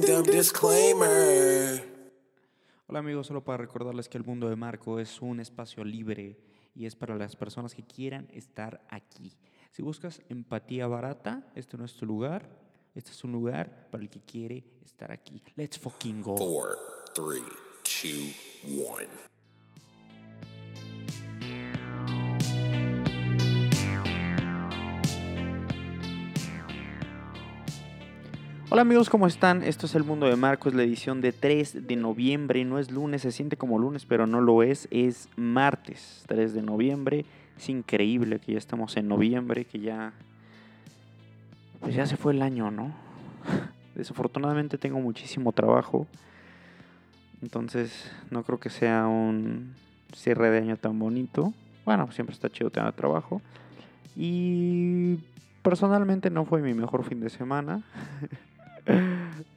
Disclaimer. Hola amigos, solo para recordarles que el mundo de Marco es un espacio libre y es para las personas que quieran estar aquí. Si buscas empatía barata, este no es tu lugar. Este es un lugar para el que quiere estar aquí. Let's fucking go. Four, three, two, one. Hola amigos, ¿cómo están? Esto es El Mundo de Marco, es la edición de 3 de noviembre. No es lunes, se siente como lunes, pero no lo es. Es martes 3 de noviembre. Es increíble que ya estamos en noviembre, que ya... Pues ya se fue el año, ¿no? Desafortunadamente tengo muchísimo trabajo. Entonces no creo que sea un cierre de año tan bonito. Bueno, siempre está chido tener trabajo. Y personalmente no fue mi mejor fin de semana.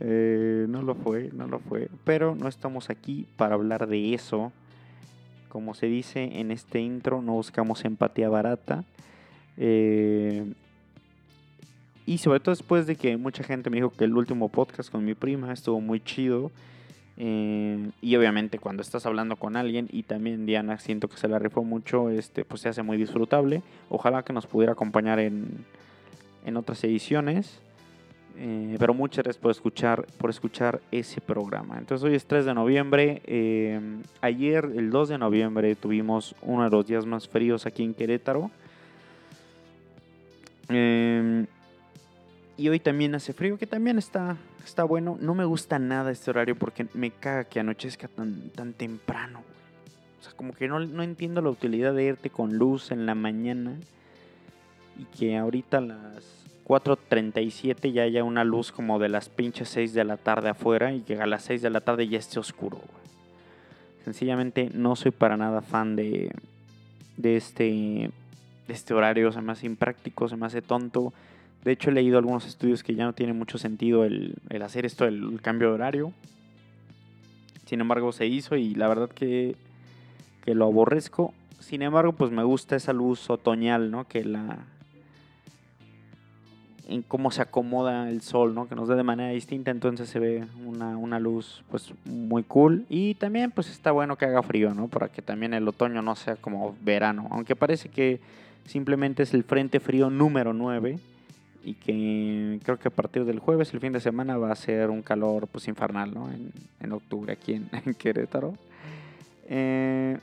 Eh, no lo fue, no lo fue. Pero no estamos aquí para hablar de eso. Como se dice en este intro, no buscamos empatía barata. Eh, y sobre todo después de que mucha gente me dijo que el último podcast con mi prima estuvo muy chido. Eh, y obviamente cuando estás hablando con alguien y también Diana siento que se la rifó mucho, este, pues se hace muy disfrutable. Ojalá que nos pudiera acompañar en, en otras ediciones. Eh, pero muchas gracias por escuchar, por escuchar ese programa. Entonces hoy es 3 de noviembre. eh, ayer, el 2 de noviembre, tuvimos uno de los días más fríos aquí en Querétaro. Eh, y hoy también hace frío, que también está, está bueno. No me gusta nada este horario porque me caga que anochezca tan, tan temprano. O sea, como que no, no entiendo la utilidad de irte con luz en la mañana y que ahorita las 4.37 ya haya una luz como de las pinches 6 de la tarde afuera y que a las 6 de la tarde ya esté oscuro. Sencillamente no soy para nada fan de, de, este, este horario, se me hace impráctico, se me hace tonto. De hecho he leído algunos estudios que ya no tiene mucho sentido el, el hacer esto, el, el cambio de horario. Sin embargo se hizo y la verdad que, que lo aborrezco. Sin embargo, pues me gusta esa luz otoñal, ¿no? Que la, en cómo se acomoda el sol, ¿no? Que nos da de manera distinta, entonces se ve una, una luz pues muy cool y también pues está bueno que haga frío, ¿no? Para que también el otoño no sea como verano, aunque parece que simplemente es el frente frío número 9 y que creo que a partir del jueves, el fin de semana, va a ser un calor pues infernal, ¿no? En, en octubre aquí en, Querétaro. Eh,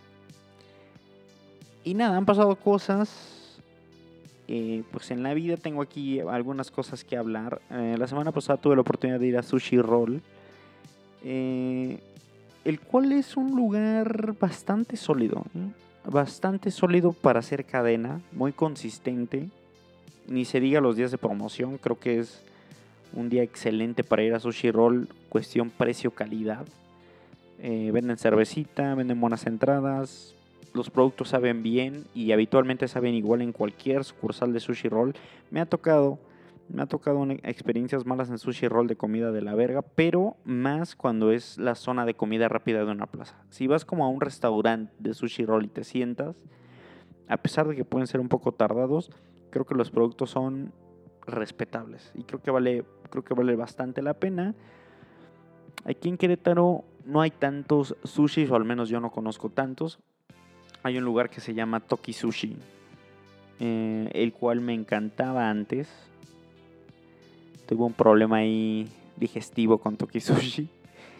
y nada, han pasado cosas eh, pues en la vida tengo aquí algunas cosas que hablar. Eh, la semana pasada tuve la oportunidad de ir a Sushi Roll, eh, el cual es un lugar bastante sólido, bastante sólido para hacer cadena, muy consistente. Ni se diga los días de promoción, creo que es un día excelente para ir a Sushi Roll, cuestión precio-calidad. Venden cervecita, venden buenas entradas, los productos saben bien y habitualmente saben igual en cualquier sucursal de sushi roll. Me ha tocado, me ha tocado experiencias malas en sushi roll de comida de la verga, pero más cuando es la zona de comida rápida de una plaza. Si vas como a un restaurante de sushi roll y te sientas, a pesar de que pueden ser un poco tardados, creo que los productos son respetables y creo que vale, creo que vale bastante la pena. Aquí en Querétaro no hay tantos sushis, o al menos yo no conozco tantos hay un lugar que se llama Toki Sushi, eh, el cual me encantaba antes. Tuve un problema ahí digestivo con Toki Sushi.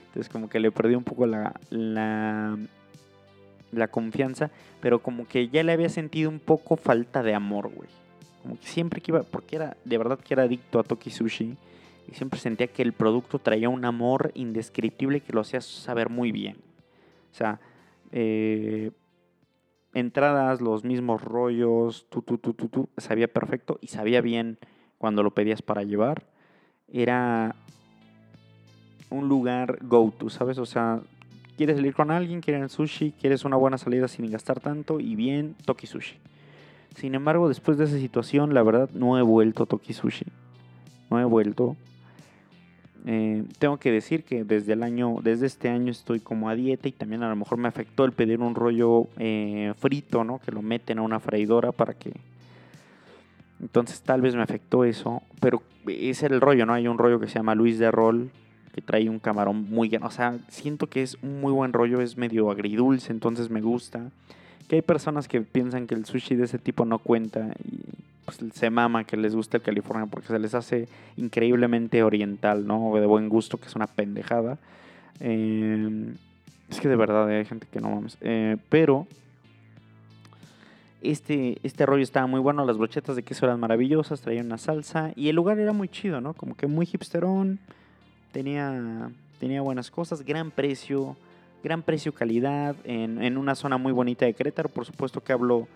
Entonces como que le perdí un poco la, la, la confianza. Pero como que ya le había sentido un poco falta de amor, güey. Como que siempre que iba, porque era, de verdad que era adicto a Toki Sushi. Y siempre sentía que el producto traía un amor indescriptible que lo hacía saber muy bien. O sea, eh, entradas, los mismos rollos, tú, tú, tú, tú, tú, sabía perfecto y sabía bien cuando lo pedías para llevar. Era un lugar go-to, ¿sabes? O sea, quieres salir con alguien, quieres sushi, quieres una buena salida sin gastar tanto y bien, Toki Sushi. Sin embargo, después de esa situación, la verdad, no he vuelto a Toki Sushi. No he vuelto. Eh, tengo que decir que desde el año, desde este año estoy como a dieta y también a lo mejor me afectó el pedir un rollo eh, frito, ¿no? Que lo meten a una freidora para que... Entonces tal vez me afectó eso, pero ese era el rollo, ¿no? Hay un rollo que se llama Luis de Roll, que trae un camarón muy O sea, siento que es un muy buen rollo, es medio agridulce, entonces me gusta. Que hay personas que piensan que el sushi de ese tipo no cuenta y pues se mama que les guste el California porque se les hace increíblemente oriental, ¿no? O de buen gusto, que es una pendejada. Eh, es que de verdad hay gente que no mames. Eh, pero este, este rollo estaba muy bueno, las brochetas de queso eran maravillosas, traía una salsa y el lugar era muy chido, ¿no? Como que muy hipsterón, tenía, tenía buenas cosas, gran precio, gran precio calidad, en, en una zona muy bonita de Querétaro, por supuesto que hablo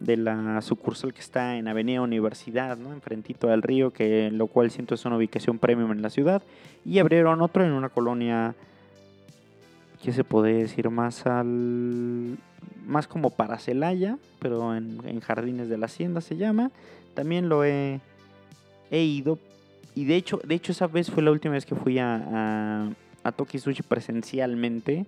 de la sucursal que está en Avenida Universidad, ¿no? Enfrentito al río, que lo cual siento es una ubicación premium en la ciudad, y abrieron otro en una colonia ¿qué se puede decir? Más al. Más como para Celaya, pero en, Jardines de la Hacienda se llama. También lo he, he ido. Y de hecho, de hecho, esa vez fue la última vez que fui a, Toki Sushi presencialmente.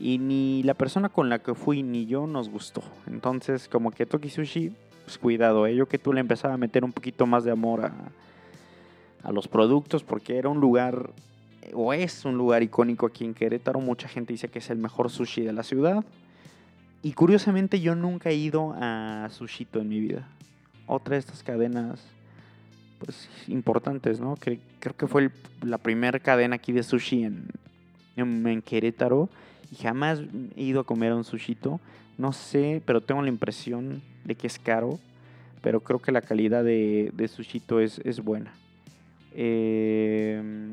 Y ni la persona con la que fui ni yo nos gustó. Entonces, como que Toki Sushi, pues cuidado, ¿eh? yo que tú le empezaba a meter un poquito más de amor a, a los productos, porque era un lugar o es un lugar icónico aquí en Querétaro. Mucha gente dice que es el mejor sushi de la ciudad. Y curiosamente yo nunca he ido a Sushito en mi vida. Otra de estas cadenas pues importantes, ¿no? Creo, que fue la primera cadena aquí de sushi en, en, Querétaro. Y jamás he ido a comer un sushito. No sé, pero tengo la impresión de que es caro. Pero creo que la calidad de, de sushito es, es buena. Eh,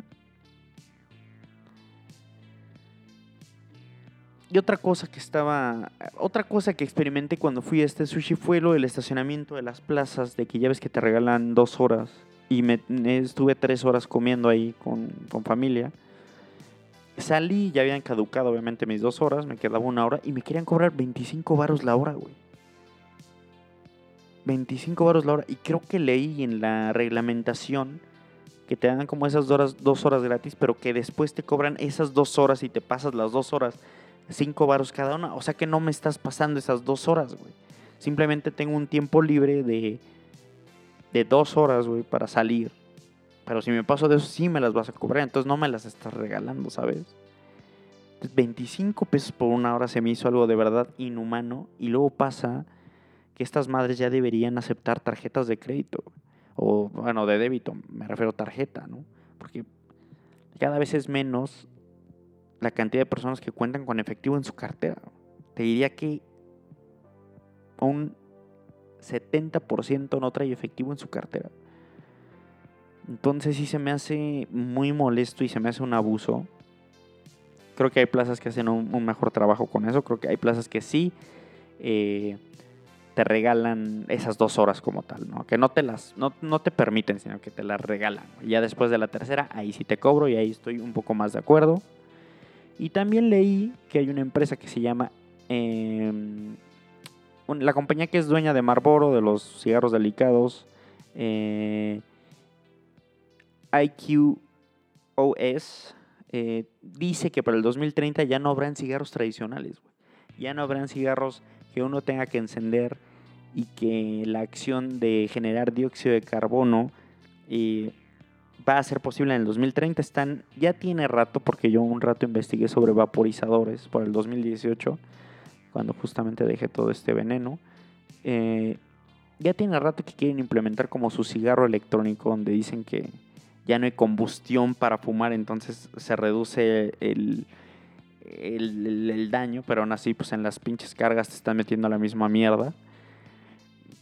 Y otra cosa que estaba, otra cosa que experimenté cuando fui a este sushi fue lo del estacionamiento de las plazas, de que ya ves que te regalan dos horas. Y me, estuve tres horas comiendo ahí con, con familia. Salí, ya habían caducado obviamente mis dos horas, me quedaba una hora y me querían cobrar 25 varos la hora, güey. 25 varos la hora. Y creo que leí en la reglamentación que te dan como esas horas, dos horas gratis, pero que después te cobran esas dos horas y te pasas las dos horas cinco varos cada una. O sea que no me estás pasando esas dos horas, güey. Simplemente tengo un tiempo libre de, de dos horas, güey, para salir. Pero si me paso de eso, sí me las vas a cobrar. Entonces no me las estás regalando, ¿sabes? 25 pesos por una hora se me hizo algo de verdad inhumano. Y luego pasa que estas madres ya deberían aceptar tarjetas de crédito. O, bueno, de débito. Me refiero a tarjeta, ¿no? Porque cada vez es menos la cantidad de personas que cuentan con efectivo en su cartera. Te diría que un 70% no trae efectivo en su cartera. Entonces sí se me hace muy molesto y se me hace un abuso. Creo que hay plazas que hacen un, mejor trabajo con eso. Creo que hay plazas que sí eh, te regalan esas dos horas como tal, ¿no? Que no te las, no, no, te permiten, sino que te las regalan. Ya después de la tercera, ahí sí te cobro y ahí estoy un poco más de acuerdo. Y también leí que hay una empresa que se llama... Em, la compañía que es dueña de Marlboro, de los cigarros delicados, eh, IQOS, eh, dice que para el 2030 ya no habrán cigarros tradicionales. Ya no habrán cigarros que uno tenga que encender y que la acción de generar dióxido de carbono eh, va a ser posible en el 2030. Están, ya tiene rato, porque yo un rato investigué sobre vaporizadores por el 2018, cuando justamente dejé todo este veneno. Eh, ya tiene rato que quieren implementar como su cigarro electrónico, donde dicen que ya no hay combustión para fumar, entonces se reduce el, el, el daño, pero aún así, pues en las pinches cargas te están metiendo la misma mierda.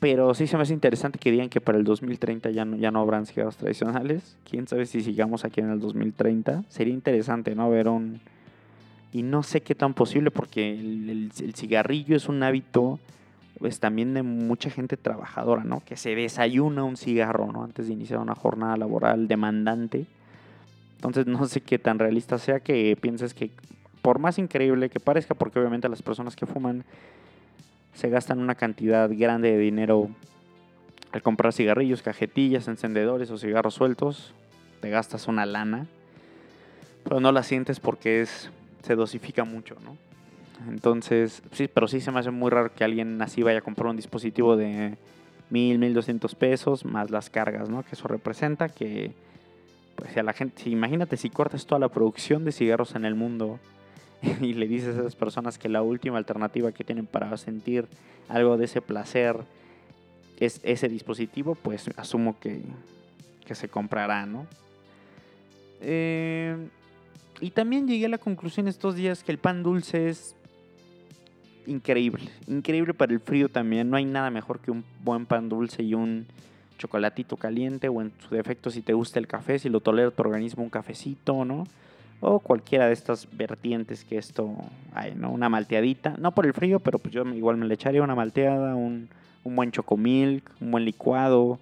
Pero sí se me hace interesante que digan que para el 2030 ya no, ya no habrán cigarros tradicionales. Quién sabe si sigamos aquí en el 2030. Sería interesante, ¿no? Ver un. Y no sé qué tan posible, porque el, cigarrillo es un hábito, pues también de mucha gente trabajadora, ¿no? Que se desayuna un cigarro, ¿no? Antes de iniciar una jornada laboral demandante. Entonces no sé qué tan realista sea que pienses que, por más increíble que parezca, porque obviamente las personas que fuman se gastan una cantidad grande de dinero al comprar cigarrillos, cajetillas, encendedores o cigarros sueltos. Te gastas una lana, pero no la sientes porque es se dosifica mucho, ¿no? Entonces, sí, pero sí se me hace muy raro que alguien así vaya a comprar un dispositivo de mil, mil doscientos pesos más las cargas, ¿no? Que eso representa que pues a la gente, imagínate si cortas toda la producción de cigarros en el mundo y le dices a esas personas que la última alternativa que tienen para sentir algo de ese placer es ese dispositivo, pues asumo que, que se comprará, ¿no? Eh, y también llegué a la conclusión estos días que el pan dulce es increíble. Increíble para el frío también. No hay nada mejor que un buen pan dulce y un chocolatito caliente. O en su defecto, si te gusta el café, si lo tolera tu organismo, un cafecito, ¿no? O cualquiera de estas vertientes que esto hay, ¿no? Una malteadita. No por el frío, pero pues yo igual me le echaría una malteada, un, un buen chocomilk, un buen licuado,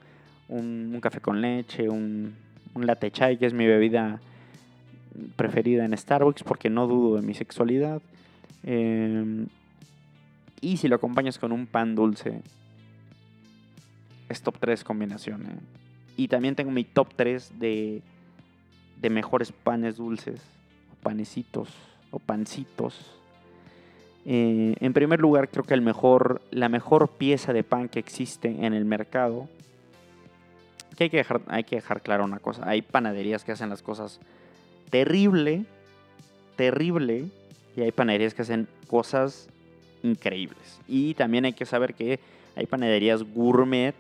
un, café con leche, un, un latte chai, que es mi bebida preferida en Starbucks porque no dudo de mi sexualidad. Eh, y si lo acompañas con un pan dulce, es top 3 combinación. ¿eh? Y también tengo mi top 3 de, de mejores panes dulces, o panecitos, o pancitos. Eh, en primer lugar, creo que el mejor, la mejor pieza de pan que existe en el mercado, hay que dejar, hay que dejar claro una cosa, hay panaderías que hacen las cosas terrible, terrible, y hay panaderías que hacen cosas increíbles. Y también hay que saber que hay panaderías gourmet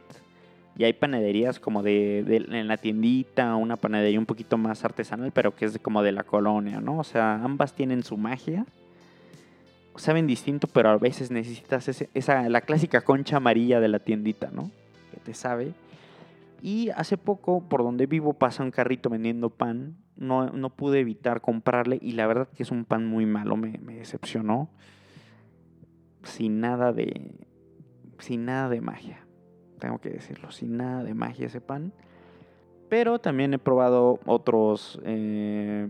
y hay panaderías como de, en la tiendita, una panadería un poquito más artesanal, pero que es como de la colonia, ¿no? O sea, ambas tienen su magia. Saben distinto, pero a veces necesitas esa, la clásica concha amarilla de la tiendita, ¿no? Que te sabe. Y hace poco, por donde vivo, pasa un carrito vendiendo pan. No, no pude evitar comprarle y la verdad que es un pan muy malo, me, me decepcionó sin nada de sin nada de magia. Tengo que decirlo, sin nada de magia ese pan. Pero también he probado otros eh,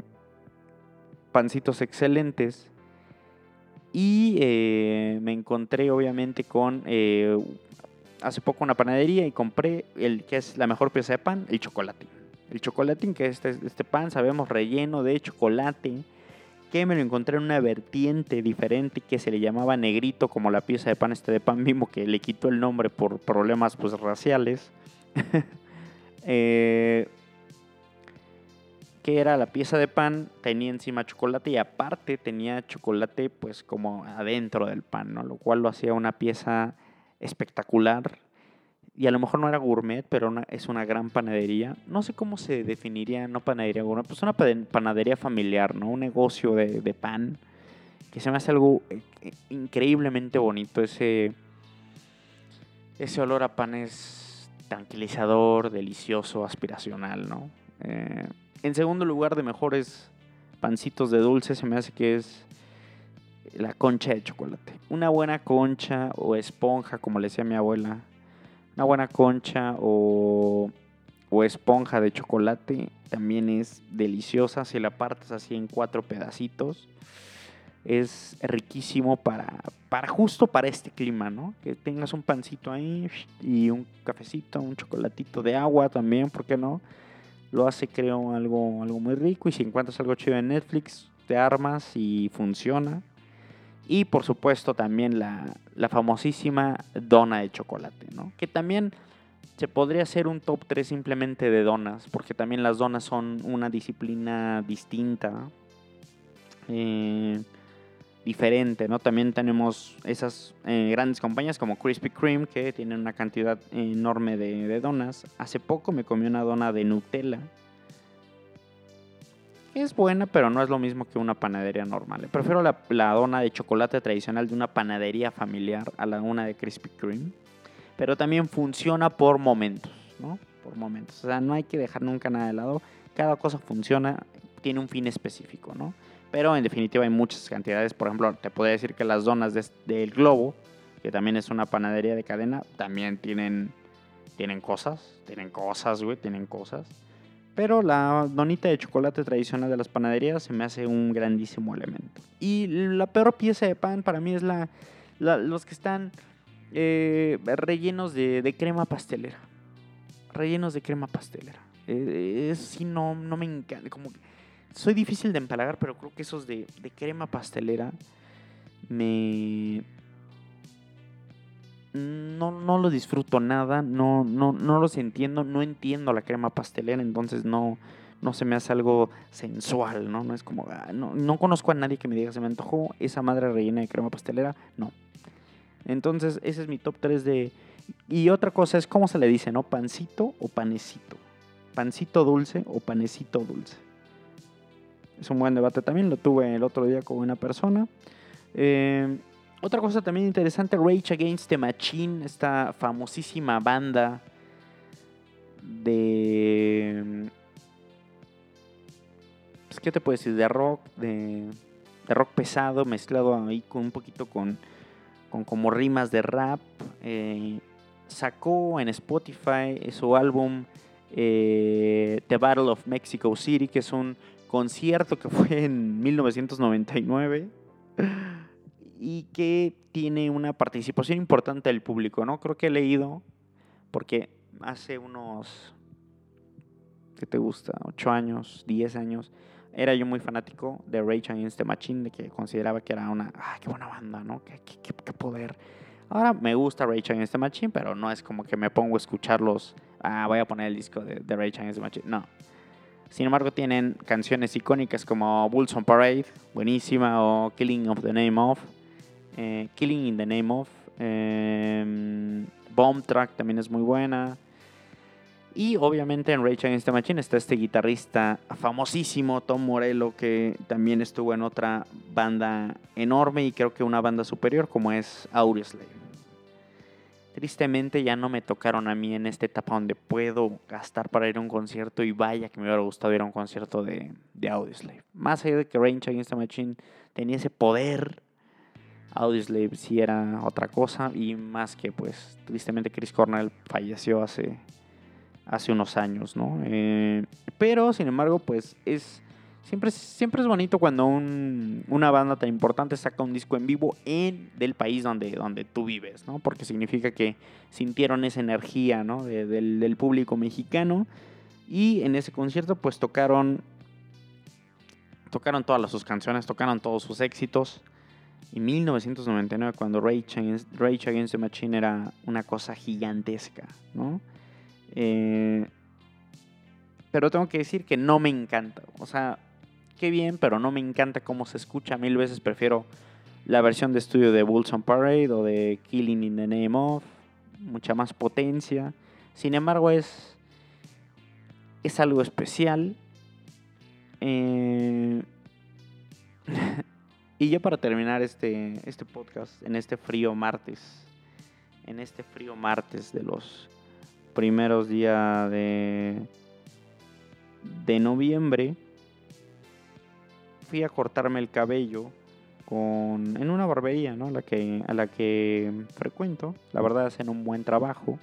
pancitos excelentes. Y eh, me encontré obviamente con eh, hace poco una panadería y compré el que es la mejor pieza de pan, el chocolate. El chocolatín, que es este, este pan, sabemos, relleno de chocolate que me lo encontré en una vertiente diferente que se le llamaba negrito, como la pieza de pan este de pan mismo, que le quitó el nombre por problemas pues raciales. eh, que era la pieza de pan, tenía encima chocolate y aparte tenía chocolate pues como adentro del pan, ¿no? Lo cual lo hacía una pieza espectacular y a lo mejor no era gourmet, pero es una gran panadería. No sé cómo se definiría, no panadería gourmet, pues una panadería familiar, ¿no? Un negocio de, pan que se me hace algo eh, increíblemente bonito. Ese, ese olor a pan es tranquilizador, delicioso, aspiracional, ¿no? Eh, en segundo lugar, de mejores pancitos de dulce, se me hace que es la concha de chocolate. Una buena concha o esponja, como le decía mi abuela, una buena concha o, o, esponja de chocolate también es deliciosa. Si la partes así en cuatro pedacitos, es riquísimo para, para justo para este clima, ¿no? Que tengas un pancito ahí y un cafecito, un chocolatito de agua también, ¿por qué no? Lo hace, creo, algo, algo muy rico. Y si encuentras algo chido en Netflix, te armas y funciona. Y por supuesto también la, la, famosísima dona de chocolate, ¿no? Que también se podría hacer un top 3 simplemente de donas, porque también las donas son una disciplina distinta, eh, diferente, ¿no? También tenemos esas eh, grandes compañías como Krispy Kreme que tienen una cantidad enorme de, de donas. Hace poco me comí una dona de Nutella es buena, pero no es lo mismo que una panadería normal. Prefiero la, la, dona de chocolate tradicional de una panadería familiar a la una de Krispy Kreme. Pero también funciona por momentos, ¿no? Por momentos. O sea, no hay que dejar nunca nada de lado. Cada cosa funciona, tiene un fin específico, ¿no? Pero en definitiva hay muchas cantidades. Por ejemplo, te puedo decir que las donas de, del Globo, que también es una panadería de cadena, también tienen, tienen cosas. Tienen cosas, güey, tienen cosas. Pero la donita de chocolate tradicional de las panaderías se me hace un grandísimo elemento. Y la peor pieza de pan para mí es la, los que están eh, rellenos de, crema pastelera. Rellenos de crema pastelera. Eh, eso sí no, no me encanta. Como soy difícil de empalagar, pero creo que esos de crema pastelera me, no, no lo disfruto nada, no, no, no los entiendo, no entiendo la crema pastelera, entonces no, no se me hace algo sensual, ¿no? No es como, ah, no, no conozco a nadie que me diga, se me antojó esa madre rellena de crema pastelera, no. Entonces, ese es mi top 3 de... Y otra cosa es cómo se le dice, ¿no? Pancito o panecito. Pancito dulce o panecito dulce. Es un buen debate también, lo tuve el otro día con una persona. Eh, otra cosa también interesante, Rage Against the Machine, esta famosísima banda de... Pues, ¿Qué te puedo decir? De rock, de, rock pesado, mezclado ahí con un poquito con, con como rimas de rap. Eh, sacó en Spotify su álbum eh, The Battle of Mexico City, que es un concierto que fue en 1999 y que tiene una participación importante del público, ¿no? Creo que he leído, porque hace unos, ¿qué te gusta? 8 años, 10 años, era yo muy fanático de Rage Against the Machine, de que consideraba que era una, ah, qué buena banda, ¿no? Qué, qué, qué, poder. Ahora me gusta Rage Against the Machine, pero no es como que me pongo a escucharlos, ah, voy a poner el disco de, de Rage Against the Machine, no. Sin embargo, tienen canciones icónicas como Bulls on Parade, buenísima, o Killing of the Name of, eh, Killing in the Name of, eh, Bomb Track también es muy buena. Y obviamente en Rage Against the Machine está este guitarrista famosísimo, Tom Morello, que también estuvo en otra banda enorme y creo que una banda superior como es Audioslave. Tristemente ya no me tocaron a mí en esta etapa donde puedo gastar para ir a un concierto y vaya que me hubiera gustado ir a un concierto de, de Audioslave. Más allá de que Rage Against the Machine tenía ese poder, Audioslave sí era otra cosa y más que pues tristemente Chris Cornell falleció hace, hace unos años, ¿no? Eh, pero sin embargo pues es Siempre, siempre es bonito cuando una banda tan importante saca un disco en vivo en del país donde, donde tú vives, ¿no? Porque significa que sintieron esa energía, ¿no? del, del, público mexicano. Y en ese concierto, pues tocaron. Tocaron todas sus canciones, tocaron todos sus éxitos. En 1999, cuando Rage Against, Rage Against the Machine era una cosa gigantesca, ¿no? Eh, pero tengo que decir que no me encanta. O sea, qué bien, pero no me encanta cómo se escucha. Mil veces prefiero la versión de estudio de Bulls on Parade o de Killing in the Name of. Mucha más potencia. Sin embargo, es, es algo especial. Eh, y ya para terminar este, este podcast, en este frío martes, en este frío martes de los primeros días de, de noviembre, fui a cortarme el cabello con, en una barbería, ¿no? La que, a la que frecuento. La verdad hacen un buen trabajo.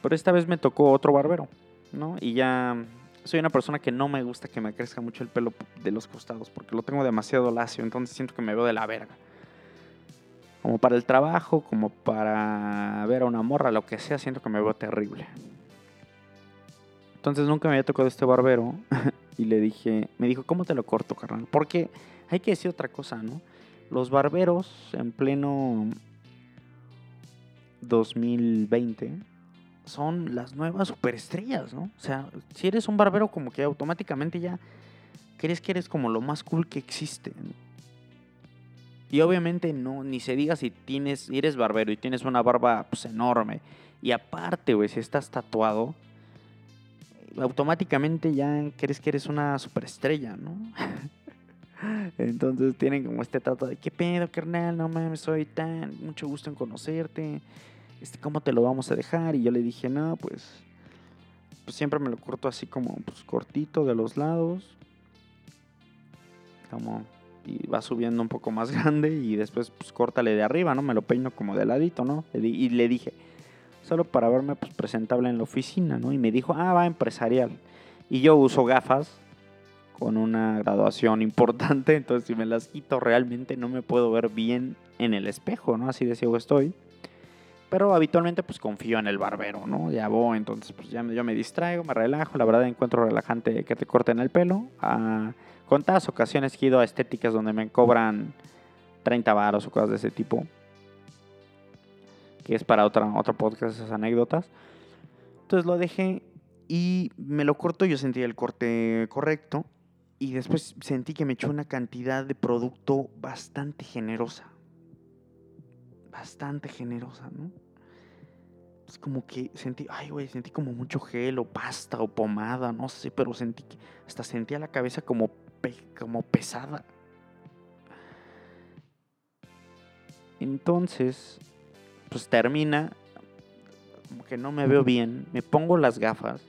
Pero esta vez me tocó otro barbero, ¿no? Y ya soy una persona que no me gusta que me crezca mucho el pelo de los costados porque lo tengo demasiado lacio, entonces siento que me veo de la verga. Como para el trabajo, como para ver a una morra, lo que sea, siento que me veo terrible. Entonces nunca me había tocado este barbero y le dije, me dijo, ¿cómo te lo corto, carnal? Porque hay que decir otra cosa, ¿no? Los barberos en pleno 2020 son las nuevas superestrellas, ¿no? O sea, si eres un barbero como que automáticamente ya crees que eres como lo más cool que existe. Y obviamente no, ni se diga si tienes, eres barbero y tienes una barba pues, enorme. Y aparte, güey, si estás tatuado, automáticamente ya crees que eres una superestrella, ¿no? Entonces tienen como este trato de, ¿qué pedo, carnal? No mames, soy tan, mucho gusto en conocerte. Este, ¿Cómo te lo vamos a dejar? Y yo le dije, no, pues, pues siempre me lo corto así como, pues, cortito de los lados. Como, y va subiendo un poco más grande y después, pues, córtale de arriba, ¿no? Me lo peino como de ladito, ¿no? Y le dije, solo para verme pues, presentable en la oficina, ¿no? Y me dijo, ah, va empresarial. Y yo uso gafas con una graduación importante, entonces si me las quito realmente no me puedo ver bien en el espejo, ¿no? Así de ciego estoy. Pero habitualmente pues confío en el barbero, ¿no? Ya voy, entonces pues ya yo me distraigo, me relajo, la verdad encuentro relajante que te corten el pelo. Ah, contadas ocasiones he ido a estéticas donde me cobran 30 varos o cosas de ese tipo que es para otra, otro podcast, esas anécdotas. Entonces lo dejé Y me lo corto, yo sentí el corte correcto. Y después sentí que me echó una cantidad de producto bastante generosa. Bastante generosa, ¿no? Es como que sentí, ay, güey, sentí como mucho gel o pasta o pomada, no sé, pero sentí que hasta sentía la cabeza como, como pesada. Entonces, pues termina, como que no me veo bien, me pongo las gafas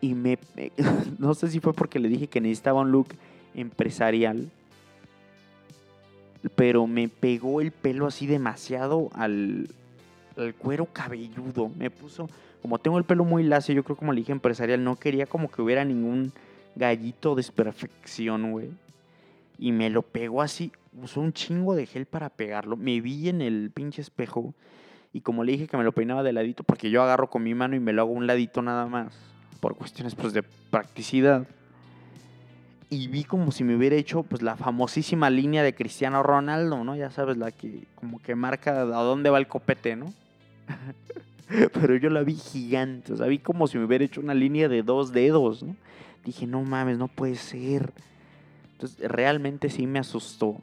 y me- no sé si fue porque le dije que necesitaba un look empresarial, pero me pegó el pelo así demasiado al, cuero cabelludo. Me puso, como tengo el pelo muy lacio, yo creo como le dije empresarial, no quería como que hubiera ningún gallito de desperfección, güey. Y me lo pegó así, usó un chingo de gel para pegarlo. Me vi en el pinche espejo y como le dije que me lo peinaba de ladito, porque yo agarro con mi mano y me lo hago un ladito nada más, por cuestiones pues de practicidad. Y vi como si me hubiera hecho pues la famosísima línea de Cristiano Ronaldo, ¿no? Ya sabes, la que como que marca a dónde va el copete, ¿no? Pero yo la vi gigante, o sea, vi como si me hubiera hecho una línea de dos dedos, ¿no? Dije, no mames, no puede ser. Entonces, realmente sí me asustó.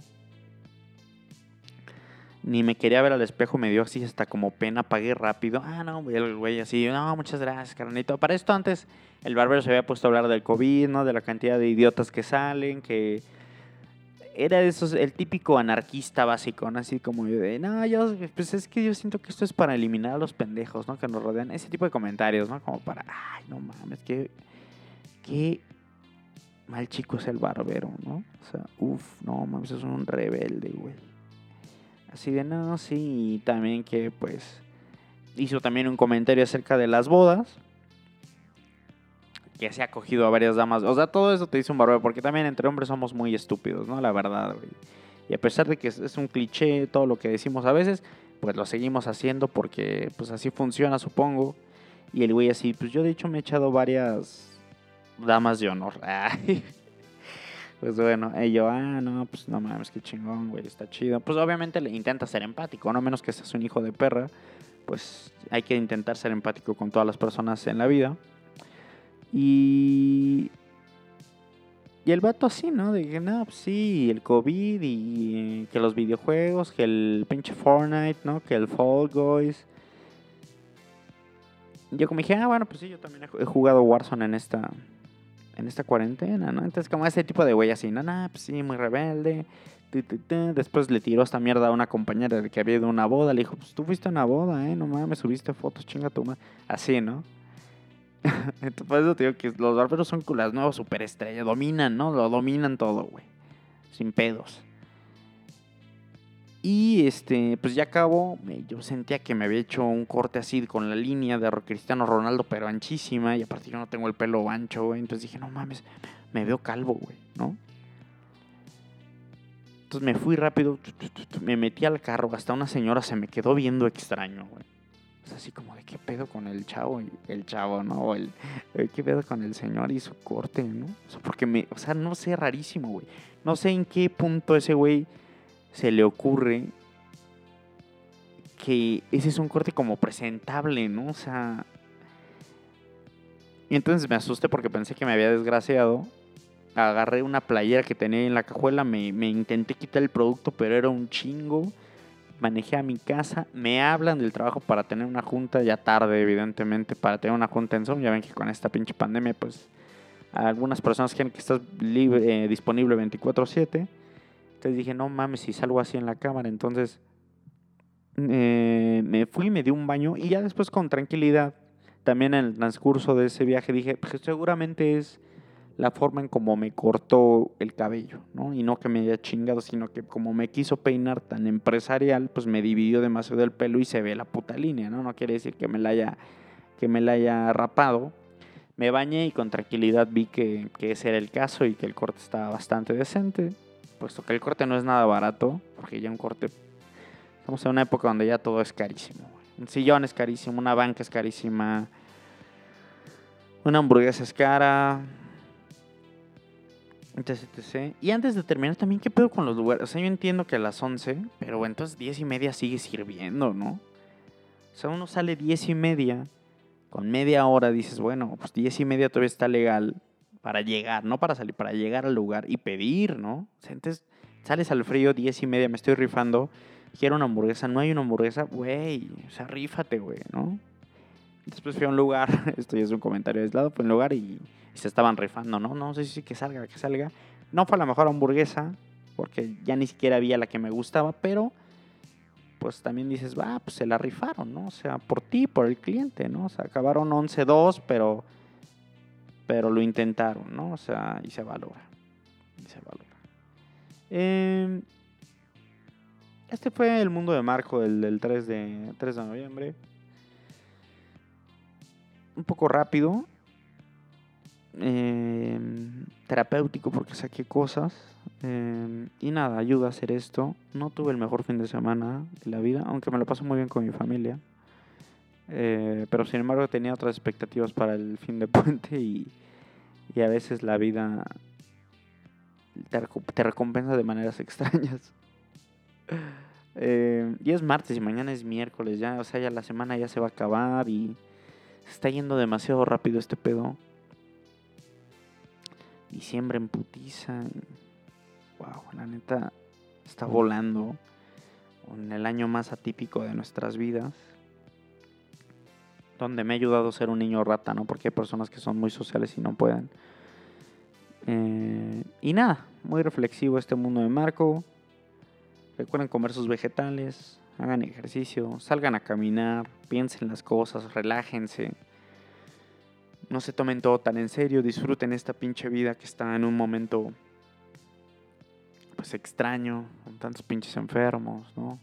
Ni me quería ver al espejo, me dio así hasta como pena, pagué rápido. Ah, no, el güey así, no, muchas gracias, carnito. Para esto antes el barbero se había puesto a hablar del COVID, ¿no? De la cantidad de idiotas que salen, que era de esos, el típico anarquista básico, ¿no? Así como de, no, yo, pues es que yo siento que esto es para eliminar a los pendejos, ¿no? Que nos rodean. Ese tipo de comentarios, ¿no? Como para, ay, no mames, qué, qué mal chico es el barbero, ¿no? O sea, uff, no mames, es un rebelde, güey. Así de, no, sí, y también que, pues, hizo también un comentario acerca de las bodas. Que se ha cogido a varias damas. O sea, todo eso te dice un barbero, porque también entre hombres somos muy estúpidos, ¿no? La verdad, güey. Y a pesar de que es, un cliché todo lo que decimos a veces, pues lo seguimos haciendo porque, pues así funciona, supongo. Y el güey así, pues yo de hecho me he echado varias damas de honor. Ay. Pues bueno, y yo, ah, no, pues no mames, qué chingón, güey, está chido. Pues obviamente le intenta ser empático, no menos que seas un hijo de perra, pues hay que intentar ser empático con todas las personas en la vida. Y. Y el vato así, ¿no? De que, no, pues sí, el COVID y que los videojuegos, que el pinche Fortnite, ¿no? Que el Fall Guys. Yo como dije, ah, bueno, pues sí, yo también he ju- he jugado Warzone en esta, en esta cuarentena, ¿no? Entonces como ese tipo de güey así, no, no, pues sí, muy rebelde. Después le tiró esta mierda a una compañera de que había ido a una boda. Le dijo, pues tú fuiste a una boda, ¿eh? No mames, subiste fotos, chinga tu madre. Así, ¿no? Entonces, por eso te digo que los barberos son las nuevas superestrellas. Dominan, ¿no? Lo dominan todo, güey. Sin pedos. Y este, pues ya acabó. Yo sentía que me había hecho un corte así con la línea de Cristiano Ronaldo, pero anchísima. Y aparte yo no tengo el pelo ancho, güey. Entonces dije, no mames, me veo calvo, güey, ¿no? Entonces me fui rápido, me metí al carro. Hasta una señora se me quedó viendo extraño, güey. Es así como de qué pedo con el chavo, el chavo, ¿no? El, eh, qué pedo con el señor y su corte, ¿no? O sea, porque me, o sea, no sé, rarísimo, güey. No sé en qué punto ese güey se le ocurre que ese es un corte como presentable, ¿no? O sea... Y entonces me asusté porque pensé que me había desgraciado. Agarré una playera que tenía en la cajuela, me, intenté quitar el producto, pero era un chingo. Manejé a mi casa, me hablan del trabajo para tener una junta, ya tarde evidentemente, para tener una junta en Zoom. Ya ven que con esta pinche pandemia, pues algunas personas quieren que estás libre, eh, disponible 24/7. Entonces dije, no mames, si salgo así en la cámara. Entonces eh, me fui, me di un baño y ya después con tranquilidad, también en el transcurso de ese viaje dije, pues seguramente es la forma en cómo me cortó el cabello, ¿no? Y no que me haya chingado, sino que como me quiso peinar tan empresarial, pues me dividió demasiado el pelo y se ve la puta línea, ¿no? No quiere decir que me la haya, que me la haya rapado. Me bañé y con tranquilidad vi que, que ese era el caso y que el corte estaba bastante decente, puesto que el corte no es nada barato, porque ya un corte... Estamos en una época donde ya todo es carísimo. Un sillón es carísimo, una banca es carísima, una hamburguesa es cara, etc, etc. Y antes de terminar, también, ¿qué pedo con los lugares? O sea, yo entiendo que a las 11, pero entonces 10 y media sigue sirviendo, ¿no? O sea, uno sale 10 y media Con media hora dices, bueno, pues diez y media todavía está legal para llegar, no para salir, para llegar al lugar y pedir, ¿no? Entonces sales al frío, diez y media, me estoy rifando, quiero una hamburguesa, no hay una hamburguesa, güey, o sea, rífate, güey, ¿no? Después fui a un lugar, esto ya es un comentario aislado, fue un lugar y, y se estaban rifando, ¿no? No sé si que salga, que salga. No fue la mejor hamburguesa, porque ya ni siquiera había la que me gustaba, pero pues también dices, va, pues se la rifaron, ¿no? O sea, por ti, por el cliente, ¿no? O sea, acabaron 11-2, pero, pero lo intentaron, ¿no? O sea, y se valora. Y se valora. Eh, este fue el mundo de Marco del, del 3, de, 3 de noviembre. Un poco rápido. Eh, terapéutico porque saqué cosas. Eh, y nada, ayuda a hacer esto. No tuve el mejor fin de semana de la vida, aunque me lo paso muy bien con mi familia. Eh, pero sin embargo tenía otras expectativas para el fin de puente y, y a veces la vida te, recompensa de maneras extrañas. Eh, y es martes y mañana es miércoles, ya, o sea, ya la semana ya se va a acabar y se está yendo demasiado rápido este pedo. Diciembre en putiza. Wow, la neta está volando en el año más atípico de nuestras vidas. Donde me ha ayudado a ser un niño rata, ¿no? Porque hay personas que son muy sociales y no pueden. Eh, y nada, muy reflexivo este mundo de Marco. Recuerden comer sus vegetales, hagan ejercicio, salgan a caminar, piensen las cosas, relájense. No se tomen todo tan en serio, disfruten esta pinche vida que está en un momento pues extraño, con tantos pinches enfermos, ¿no?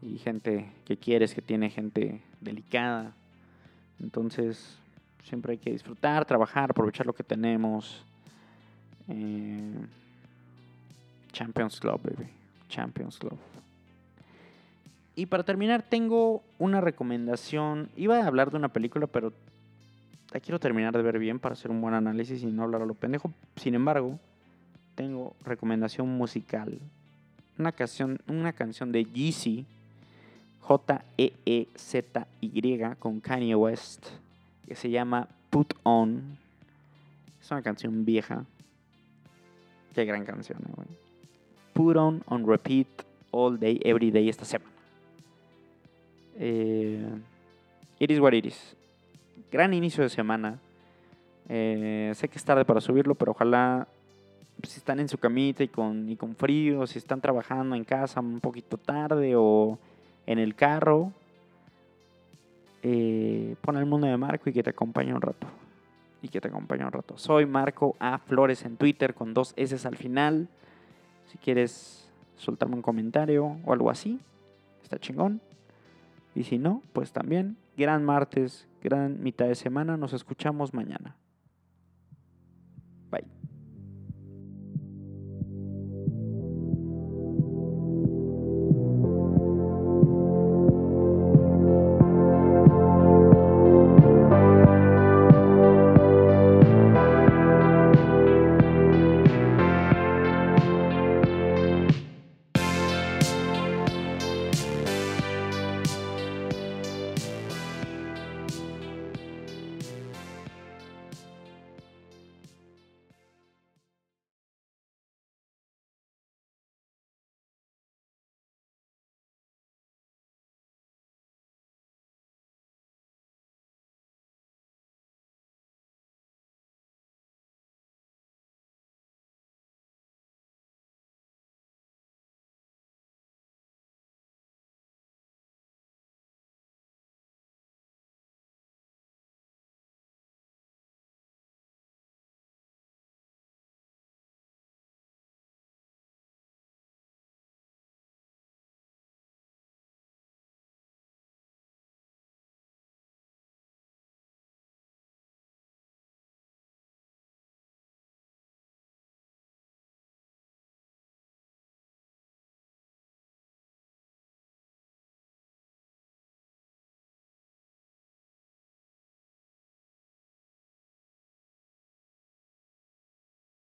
Y gente que quieres, que tiene gente delicada. Entonces, siempre hay que disfrutar, trabajar, aprovechar lo que tenemos. Eh, Champions Club, baby. Champions Club. Y para terminar, tengo una recomendación. Iba a hablar de una película, pero la quiero terminar de ver bien para hacer un buen análisis y no hablar a lo pendejo. Sin embargo, tengo recomendación musical. Una canción, una canción de Yeezy, J-E-E-Z-Y, con Kanye West, que se llama Put On. Es una canción vieja. Qué gran canción. Put On on repeat all day, every day esta semana. Eh, it is what it is. Gran inicio de semana. Eh, sé que es tarde para subirlo, pero ojalá si están en su camita y con, y con frío, si están trabajando en casa un poquito tarde o en el carro, eh, pon el mundo de Marco y que te acompañe un rato. Y que te acompañe un rato. Soy Marco A. Flores en Twitter con dos S al final. Si quieres soltarme un comentario o algo así, está chingón. Y si no, pues también. Gran martes, gran mitad de semana. Nos escuchamos mañana.